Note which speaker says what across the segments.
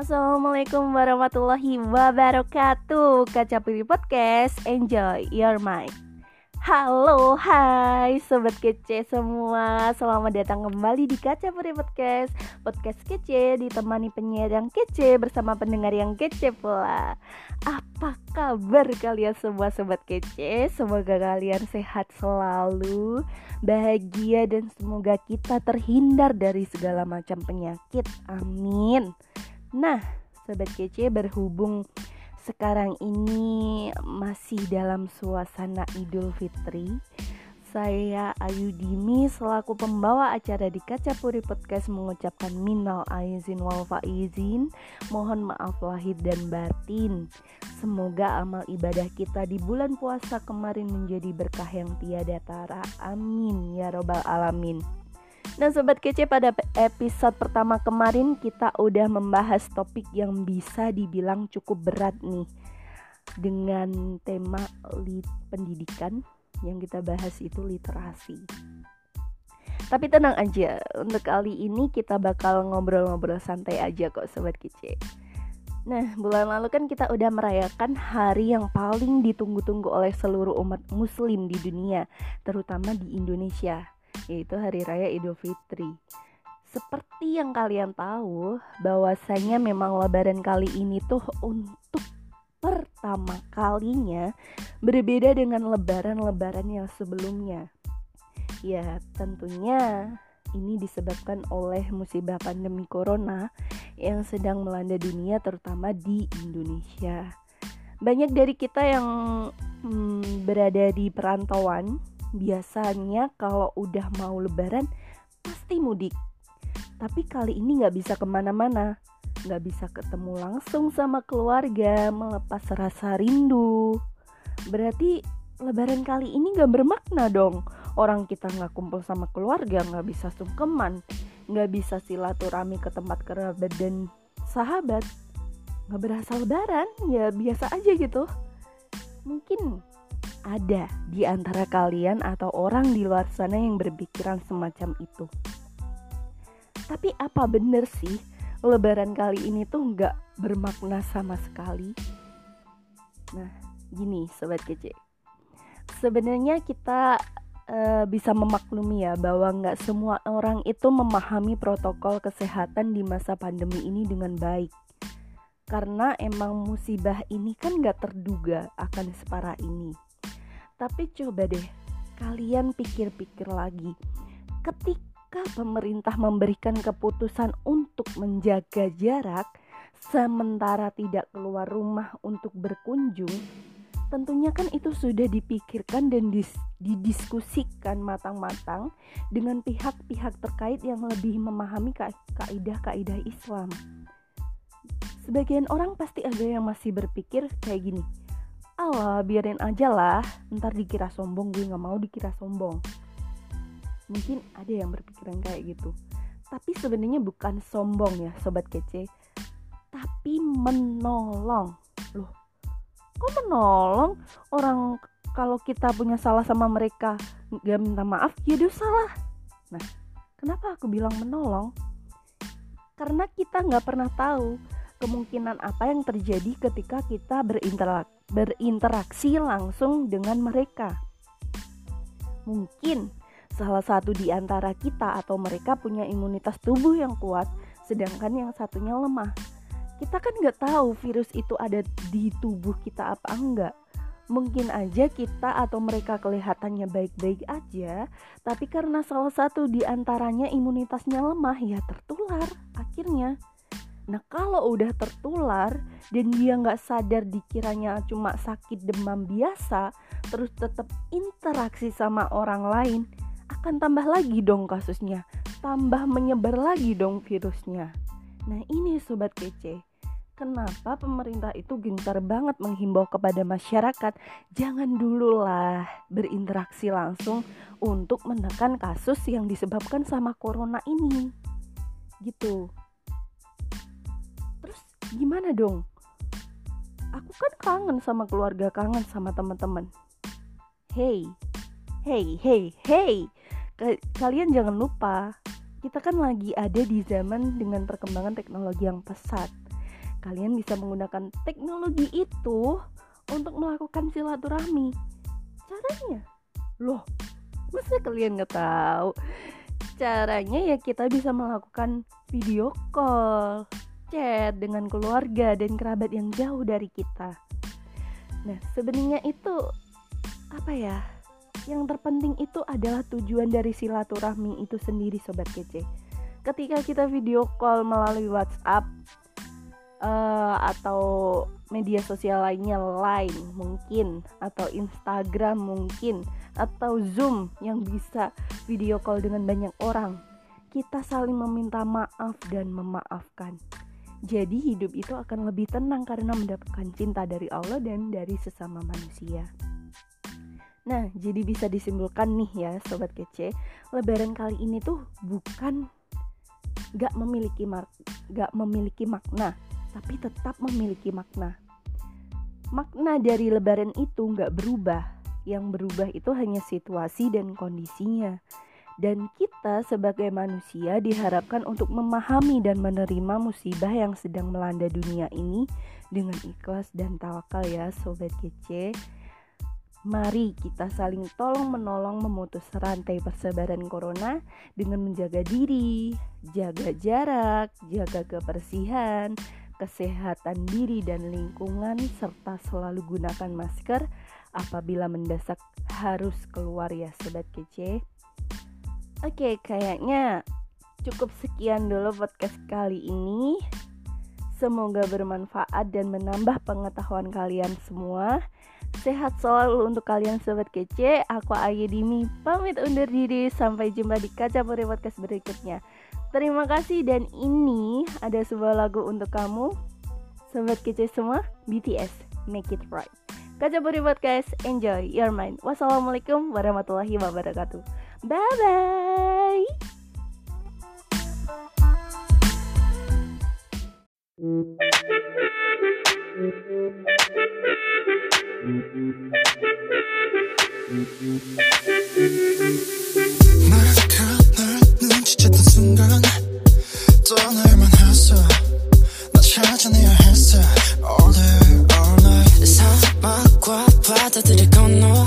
Speaker 1: Assalamualaikum warahmatullahi wabarakatuh. Kaca Pilih Podcast Enjoy your mind Halo, hai Sobat kece semua. Selamat datang kembali di Kaca Puri Podcast. Podcast kece ditemani penyiar yang kece Bersama pendengar yang kece pula. Apa kabar kalian semua Sobat kece? Semoga kalian sehat selalu Bahagia dan semoga kita terhindar dari segala macam penyakit. Amin Nah, sobat kece berhubung sekarang ini masih dalam suasana Idul Fitri. Saya Ayu Dimi selaku pembawa acara di Kaca Puri Podcast mengucapkan minal aizin wal faizin. Mohon maaf lahir dan batin. Semoga amal ibadah kita di bulan puasa kemarin menjadi berkah yang tiada tara. Amin ya robbal alamin. Nah Sobat Kece pada episode pertama kemarin kita udah membahas topik yang bisa dibilang cukup berat nih. Dengan tema pendidikan yang kita bahas itu literasi. Tapi tenang aja, untuk kali ini kita bakal ngobrol-ngobrol santai aja kok Sobat Kece. Nah, bulan lalu kan kita udah merayakan hari yang paling ditunggu-tunggu oleh seluruh umat muslim di dunia, terutama di Indonesia, yaitu Hari Raya Idul Fitri. Seperti yang kalian tahu, bahwasanya memang lebaran kali ini tuh untuk pertama kalinya berbeda dengan lebaran-lebaran yang sebelumnya. Ya, tentunya ini disebabkan oleh musibah pandemi corona yang sedang melanda dunia terutama di Indonesia. Banyak dari kita yang hmm, berada di perantauan biasanya kalau udah mau lebaran pasti mudik. Tapi kali ini nggak bisa ke mana-mana. Nggak bisa ketemu langsung sama keluarga melepas rasa rindu. Berarti lebaran kali ini nggak bermakna dong. Orang kita nggak kumpul sama keluarga nggak bisa sungkeman nggak bisa silaturahmi ke tempat kerabat dan sahabat. Nggak berasa lebaran ya biasa aja gitu. Mungkin ada di antara kalian atau orang di luar sana yang berpikiran semacam itu. Tapi apa bener sih lebaran kali ini tuh nggak bermakna sama sekali? Nah, gini sobat kece. Sebenarnya kita uh, bisa memaklumi ya bahwa nggak semua orang itu memahami protokol kesehatan di masa pandemi ini dengan baik karena emang musibah ini kan nggak terduga akan separah ini. Tapi coba deh kalian pikir-pikir lagi. Ketika pemerintah memberikan keputusan untuk menjaga jarak sementara tidak keluar rumah untuk berkunjung, tentunya kan itu sudah dipikirkan dan dis didiskusikan matang-matang dengan pihak-pihak terkait yang lebih memahami kaidah-kaidah Islam. Sebagian orang pasti ada yang masih berpikir kayak gini, Allah biarin aja lah ntar dikira sombong gue nggak mau dikira sombong. Mungkin ada yang berpikiran kayak gitu. Tapi sebenarnya bukan sombong ya sobat kece. Tapi menolong. Loh kok menolong? Orang kalau kita punya salah sama mereka gak minta maaf ya udah salah nah kenapa aku bilang menolong? Karena kita nggak pernah tahu kemungkinan apa yang terjadi ketika kita berinteraksi berinteraksi langsung dengan mereka. Mungkin salah satu di antara kita atau mereka punya imunitas tubuh yang kuat, sedangkan yang satunya lemah. Kita kan nggak tahu virus itu ada di tubuh kita apa enggak. Mungkin aja kita atau mereka kelihatannya baik-baik aja, tapi karena salah satu di antaranya imunitasnya lemah ya tertular akhirnya. Nah kalau udah tertular dan dia nggak sadar dikiranya cuma sakit demam biasa, terus tetap interaksi sama orang lain, akan tambah lagi dong kasusnya, tambah menyebar lagi dong virusnya. Nah ini sobat kece, kenapa pemerintah itu gencar banget menghimbau kepada masyarakat jangan dulu lah berinteraksi langsung untuk menekan kasus yang disebabkan sama corona ini. Gitu gimana dong? Aku kan kangen sama keluarga kangen sama teman-teman. Hey hey hey hey. Kalian jangan lupa kita kan lagi ada di zaman dengan perkembangan teknologi yang pesat. Kalian bisa menggunakan teknologi itu untuk melakukan silaturahmi. Caranya, loh, masa kalian nggak tahu? Caranya ya kita bisa melakukan video call, chat dengan keluarga dan kerabat yang jauh dari kita. Nah, sebenarnya itu apa ya? Yang terpenting itu adalah tujuan dari silaturahmi itu sendiri sobat kece. Ketika kita video call melalui WhatsApp uh, atau media sosial lainnya lain mungkin atau Instagram mungkin atau Zoom yang bisa video call dengan banyak orang kita saling meminta maaf dan memaafkan jadi hidup itu akan lebih tenang karena mendapatkan cinta dari Allah dan dari sesama manusia Nah, jadi bisa disimpulkan nih ya sobat kece, lebaran kali ini tuh bukan gak memiliki mak gak memiliki makna, tapi tetap memiliki makna. Makna dari lebaran itu nggak berubah, yang berubah itu hanya situasi dan kondisinya. Dan kita sebagai manusia diharapkan untuk memahami dan menerima musibah yang sedang melanda dunia ini dengan ikhlas dan tawakal ya sobat kece. Mari kita saling tolong menolong memutus rantai persebaran corona dengan menjaga diri, jaga jarak, jaga kebersihan, kesehatan diri dan lingkungan, serta selalu gunakan masker apabila mendesak harus keluar ya sobat kece. Oke, kayaknya cukup sekian dulu podcast kali ini. Semoga bermanfaat dan menambah pengetahuan kalian semua. Sehat selalu untuk kalian sobat kece. Aku Ayu Dimi pamit undur diri. Sampai jumpa di kaca podcast berikutnya. Terima kasih dan ini ada sebuah lagu untuk kamu Sobat kece semua BTS Make It Right Kaca Puri Podcast Enjoy Your Mind Wassalamualaikum warahmatullahi wabarakatuh Bye bye 떠날만 했어 나 찾아내야 했어. All day all night. 사막과 바다들을 건너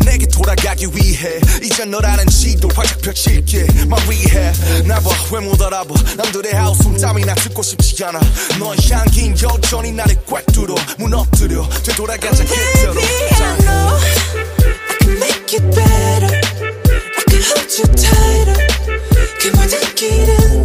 Speaker 2: 돌아가기 위해 이제 너라는 지도 활짝 펼칠게. 말위해 나봐 왜 못 알아봐. 남들의 하우스 땀이나 듣고 싶지 않아. 너의 향긴 여전히 나를 꽉 뚫어 무너뜨려. 되돌아가자 그대로.
Speaker 1: Baby I know I can make it better. I can hold you tighter. 그 모든 길은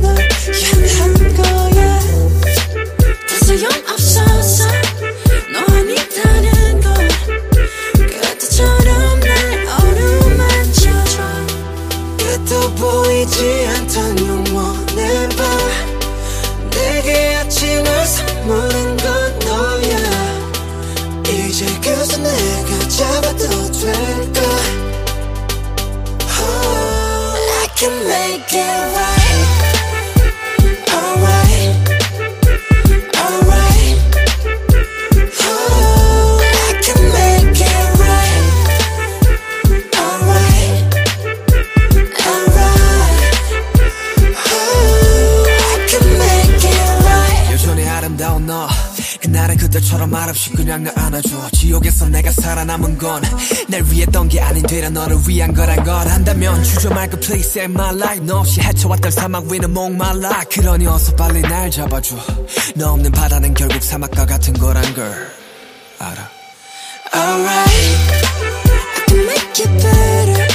Speaker 1: 이제 그새 내가 잡아도 될까 Oh I can make it right
Speaker 3: 남들처럼 말없이 그냥 나 안아줘. 지옥에서 내가 살아남은 건 날 위했던 게 아닌 되려 너를 위한 거란 걸 한다면 주저 말고 please save my life. 너 없이 헤쳐왔던 사막 위는 목말라. 그러니 어서 빨리 날 잡아줘. 너 없는 바다는 결국 사막과 같은 거란 걸. 알아?
Speaker 4: Alright. I can make it better